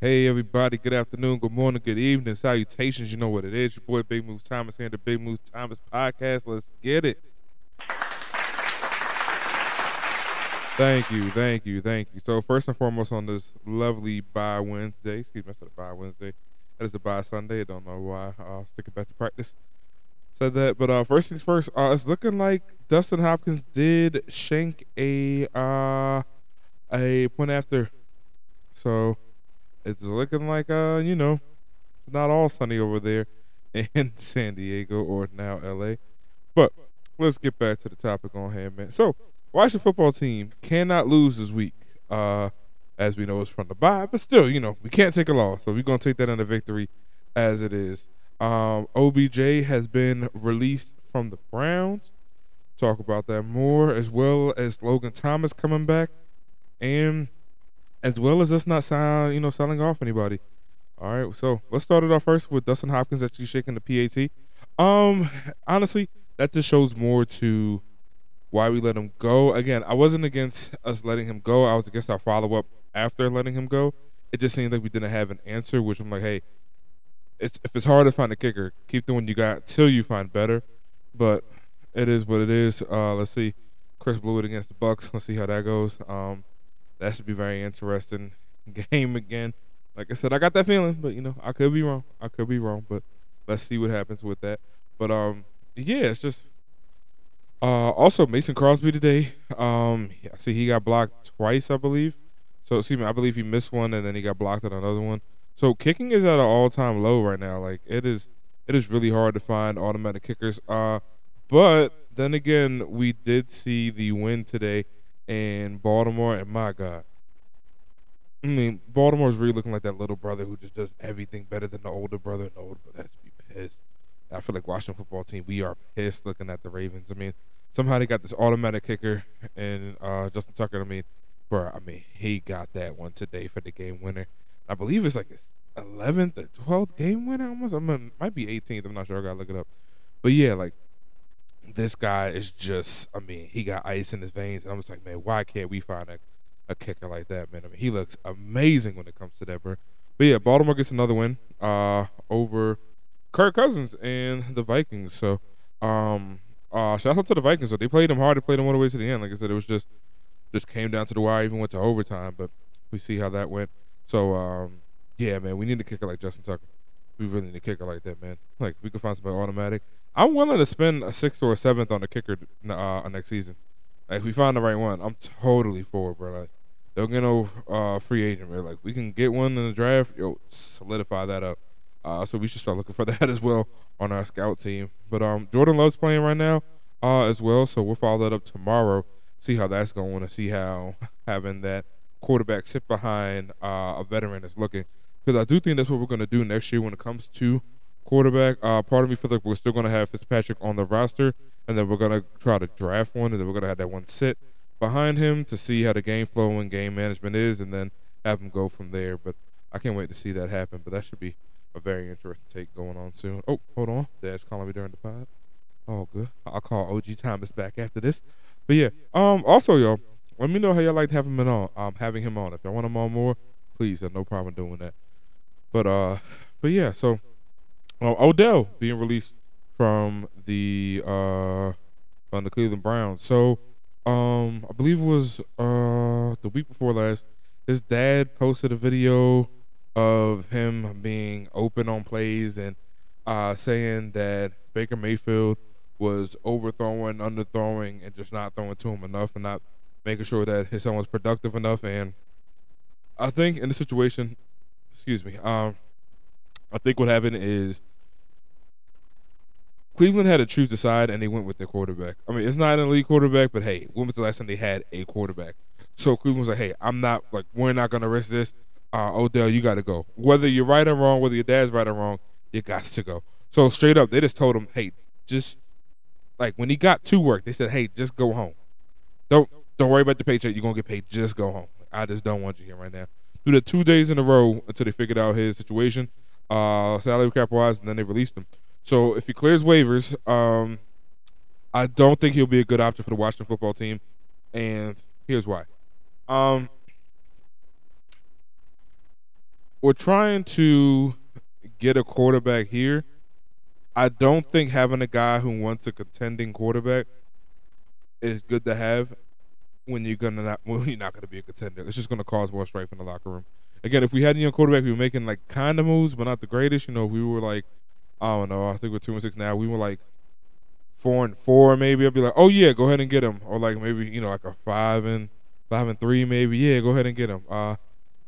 Hey everybody, good afternoon, good morning, good evening, salutations. You know what it is. Your boy Big Moves Thomas here in the Big Moves Thomas podcast. Let's get it. Thank you, thank you, thank you. So first and foremost on this lovely bye Wednesday, excuse me, I said bye Wednesday. That is a bye Sunday. I don't know why. I'll stick it back to practice. Said that, but uh first things first, uh it's looking like Dustin Hopkins did shank a uh a point after. So it's looking like uh, you know, it's not all sunny over there in San Diego or now LA. But let's get back to the topic on hand, man. So Washington football team cannot lose this week. Uh as we know it's from the bye, but still, you know, we can't take a loss. So we're gonna take that in a victory as it is. Um OBJ has been released from the Browns. Talk about that more, as well as Logan Thomas coming back. And as well as us not sign, you know, selling off anybody. All right, so let's start it off first with Dustin Hopkins actually shaking the PAT. Um, honestly, that just shows more to why we let him go. Again, I wasn't against us letting him go. I was against our follow up after letting him go. It just seemed like we didn't have an answer, which I'm like, hey, it's if it's hard to find a kicker, keep the one you got till you find better. But it is what it is. Uh, let's see, Chris Blewitt against the Bucks. Let's see how that goes. Um, that should be very interesting game again. Like I said, I got that feeling, but you know, I could be wrong. I could be wrong, but let's see what happens with that. But um, yeah, it's just uh also Mason Crosby today. Um, I see he got blocked twice, I believe. So excuse me, I believe he missed one and then he got blocked on another one. So kicking is at an all time low right now. Like it is, it is really hard to find automatic kickers. Uh, but then again, we did see the win today in Baltimore, and my God, I mean, Baltimore's really looking like that little brother who just does everything better than the older brother, and the older brother has to be pissed. I feel like Washington football team, we are pissed looking at the Ravens. I mean, somehow they got this automatic kicker and uh, Justin Tucker. I mean, bro, I mean, he got that one today for the game winner. I believe it's like his 11th or 12th game winner almost. I mean, might be 18th. I'm not sure. I gotta look it up. But yeah, like this guy is just, I mean, he got ice in his veins. And I'm just like, man, why can't we find a, a kicker like that, man? I mean, he looks amazing when it comes to that, bro. But yeah, Baltimore gets another win uh, over Kirk Cousins and the Vikings. So, um, uh, shout out to the Vikings. So they played them hard. They played them all the way to the end. Like I said, it was just just came down to the wire. Even went to overtime, but we see how that went. So, um, yeah, man, we need a kicker like Justin Tucker. We really need a kicker like that, man. Like we could find somebody automatic. I'm willing to spend a sixth or a seventh on a kicker uh, next season. Like if we find the right one, I'm totally for it, bro. Like don't get no uh, free agent, bro. Like we can get one in the draft, yo, solidify that up. Uh, so we should start looking for that as well on our scout team. But um, Jordan Love's playing right now uh, as well, so we'll follow that up tomorrow. See how that's going, and see how having that quarterback sit behind uh, a veteran is looking. Because I do think that's what we're going to do next year when it comes to quarterback. Uh, part of me feels like we're still going to have Fitzpatrick on the roster, and then we're going to try to draft one, and then we're going to have that one sit behind him to see how the game flow and game management is, and then have him go from there. But I can't wait to see that happen. But that should be a very interesting take going on soon. Oh, hold on. Dad's calling me during the pod. Oh, good. I'll call OG Thomas back after this. But yeah, um, also y'all, let me know how y'all like having him on. Um, having him on. If y'all want him on more, please, have no problem doing that. But uh, but yeah, so uh, Odell being released from the uh the Cleveland Browns. So um I believe it was uh the week before last, his dad posted a video of him being open on plays and uh saying that Baker Mayfield was overthrowing, underthrowing, and just not throwing to him enough and not making sure that his son was productive enough. And I think in the situation, excuse me, um, I think what happened is Cleveland had to choose the side, and they went with their quarterback. I mean, it's not an elite quarterback, but hey, when was the last time they had a quarterback? So Cleveland was like, "Hey, I'm not like we're not gonna risk this. Uh, Odell, you got to go. Whether you're right or wrong, whether your dad's right or wrong, you got to go." So straight up, they just told him, "Hey, just like when he got to work, they said, "Hey, just go home. Don't don't worry about the paycheck. You're gonna get paid. Just go home. I just don't want you here right now." Do the two days in a row until they figured out his situation, uh, salary cap wise, and then they released him. So if he clears waivers, um, I don't think he'll be a good option for the Washington football team, and here's why. Um, we're trying to get a quarterback here. I don't think having a guy who wants a contending quarterback is good to have when you're gonna not when you're not gonna be a contender. It's just gonna cause more strife in the locker room. Again, if we had a young quarterback, we were making like kind of moves, but not the greatest. You know, we were like, I don't know. I think we're two and six now. We were like four and four, maybe. I'd be like, oh yeah, go ahead and get him, or like maybe you know like a five and five and three, maybe. Yeah, go ahead and get him. Uh,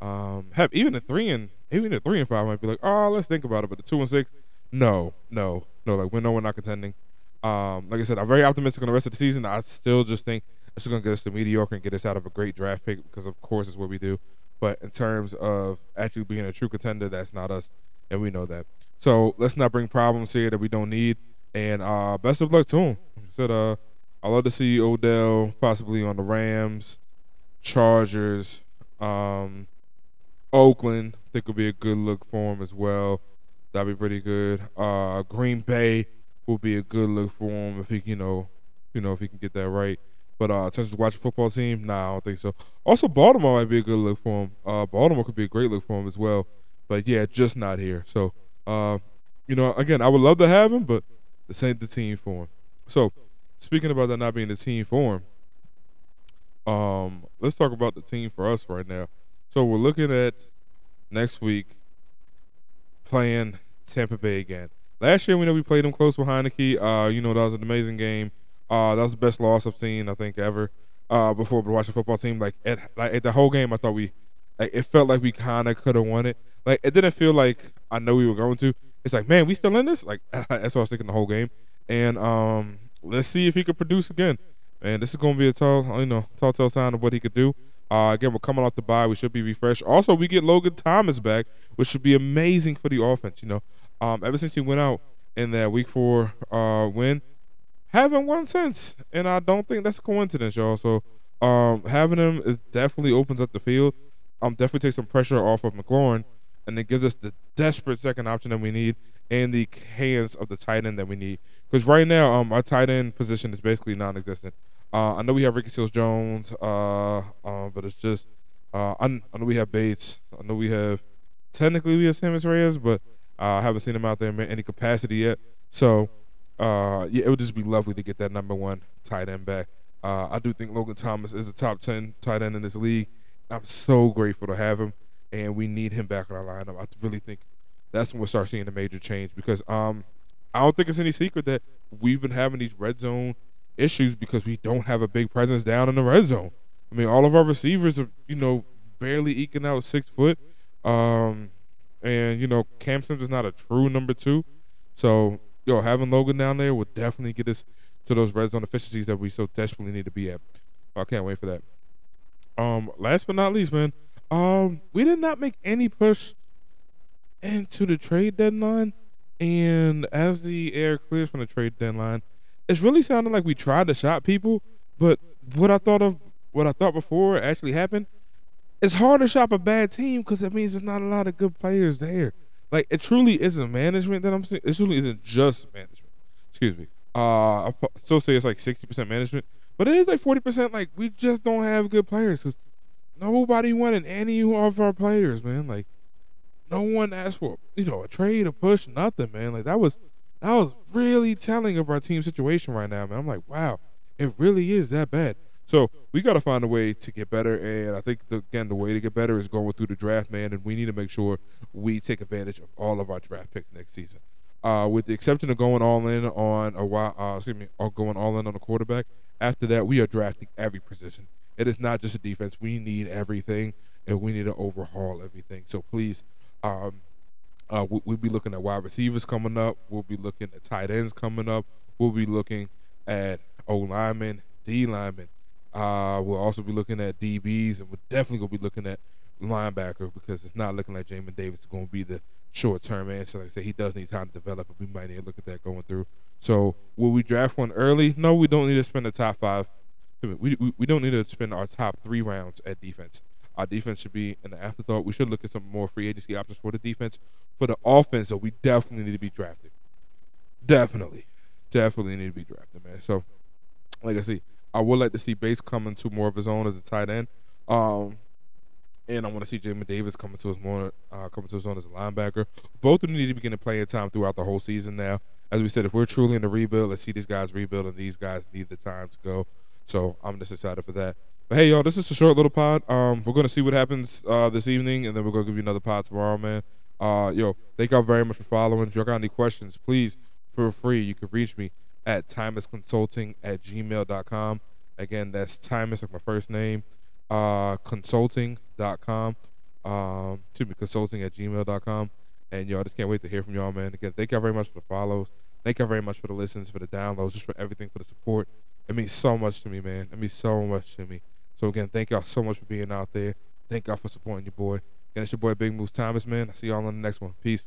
um, have even a three and even a three and five might be like, oh, let's think about it. But the two and six, no, no, no. Like we know we're not contending. Um, like I said, I'm very optimistic on the rest of the season. I still just think it's going to get us to mediocre and get us out of a great draft pick because, of course, it's what we do. But in terms of actually being a true contender, that's not us, and we know that. So let's not bring problems here that we don't need. And uh, best of luck to him. I said, uh, I love to see Odell possibly on the Rams, Chargers, um, Oakland. I think would be a good look for him as well. That'd be pretty good. Uh, Green Bay will be a good look for him if he, you know, you know, if he can get that right. But uh, terms of watch football team, nah, I don't think so. Also, Baltimore might be a good look for him. Uh, Baltimore could be a great look for him as well. But yeah, just not here. So, uh, you know, again, I would love to have him, but this ain't the team for him. So, speaking about that not being the team for him, um, let's talk about the team for us right now. So we're looking at next week playing Tampa Bay again. Last year, we know we played them close behind Heinicke. Uh, you know, that was an amazing game. Uh, that was the best loss I've seen, I think, ever. Uh, before to watch football team, like at like at the whole game, I thought we, like, it felt like we kind of could have won it. Like it didn't feel like I know we were going to. It's like, man, we still in this. Like that's what I was thinking the whole game. And um, let's see if he could produce again. And this is going to be a tall, you know, tall tell sign of what he could do. Uh, again, we're coming off the bye. We should be refreshed. Also, we get Logan Thomas back, which should be amazing for the offense. You know, um, ever since he went out in that Week Four uh, win, haven't won since, and I don't think that's a coincidence, y'all. So um, having him is definitely opens up the field. Um, definitely takes some pressure off of McLaurin, and it gives us the desperate second option that we need and the hands of the tight end that we need. Because right now, um, our tight end position is basically non-existent. Uh, I know we have Ricky Seals Jones, uh, uh, but it's just uh, I, I, know we have Bates. I know we have technically we have Sammis Reyes, but uh, I haven't seen him out there in any capacity yet. So uh, yeah, it would just be lovely to get that number one tight end back. Uh, I do think Logan Thomas is a top ten tight end in this league. I'm so grateful to have him, and we need him back in our lineup. I really think that's when we'll start seeing a major change because um, I don't think it's any secret that we've been having these red zone issues because we don't have a big presence down in the red zone. I mean, all of our receivers are you know barely eking out six foot, um, and you know Cam Sims is not a true number two, so yo, having Logan down there would definitely get us to those red zone efficiencies that we so desperately need to be at. I can't wait for that. Um, last but not least, man, um, we did not make any push into the trade deadline, and as the air clears from the trade deadline, it's really sounding like we tried to shop people, but what I thought of, what I thought before actually happened. It's hard to shop a bad team because it means there's not a lot of good players there. Like it truly isn't management that I'm saying. It truly isn't just management. Excuse me. Uh, I still say it's like sixty percent management, but it is like forty percent. Like we just don't have good players because nobody wanted any of our players, man. Like no one asked for you know a trade, a push, nothing, man. Like that was that was really telling of our team situation right now, man. I'm like, wow, it really is that bad. So we got to find a way to get better, and I think the, again the way to get better is going through the draft, man. And we need to make sure we take advantage of all of our draft picks next season. Uh, with the exception of going all in on a while, uh, excuse me, or going all in on a quarterback. After that, we are drafting every position. It is not just a defense. We need everything, and we need to overhaul everything. So please, um, uh, we, will be looking at wide receivers coming up. We'll be looking at tight ends coming up. We'll be looking at O linemen, D linemen, uh, we'll also be looking at DBs, and we're definitely gonna be looking at linebacker because it's not looking like Jamin Davis is gonna be the short term answer. Like I said, he does need time to develop, and we might need to look at that going through. So, will we draft one early? No, we don't need to spend the top five. We, we, we don't need to spend our top three rounds at defense. Our defense should be an afterthought. We should look at some more free agency options for the defense. For the offense, though, we definitely need to be drafted. Definitely, definitely need to be drafted, man. So, like I see, I would like to see Bates come into more of his own as a tight end. Um, and I want to see Jamin Davis coming to his more uh, coming to his own as a linebacker. Both of them need to be getting playing time throughout the whole season now. As we said, if we're truly in the rebuild, let's see these guys rebuild, and these guys need the time to go. So I'm just excited for that. But hey, y'all, this is a short little pod. Um, we're gonna see what happens uh, this evening, and then we're gonna give you another pod tomorrow, man. Uh, yo, thank y'all very much for following. If y'all got any questions, please feel free. You can reach me at timusconsulting at gmail.com. Again, that's Timus, like my first name, uh, consulting.com. Um, excuse me, consulting at gmail.com. And y'all, just can't wait to hear from y'all, man. Again, thank y'all very much for the follows. Thank y'all very much for the listens, for the downloads, just for everything, for the support. It means so much to me, man. It means so much to me. So again, thank y'all so much for being out there. Thank y'all for supporting your boy. Again, it's your boy Big Moose Thomas, man. I see y'all on the next one. Peace.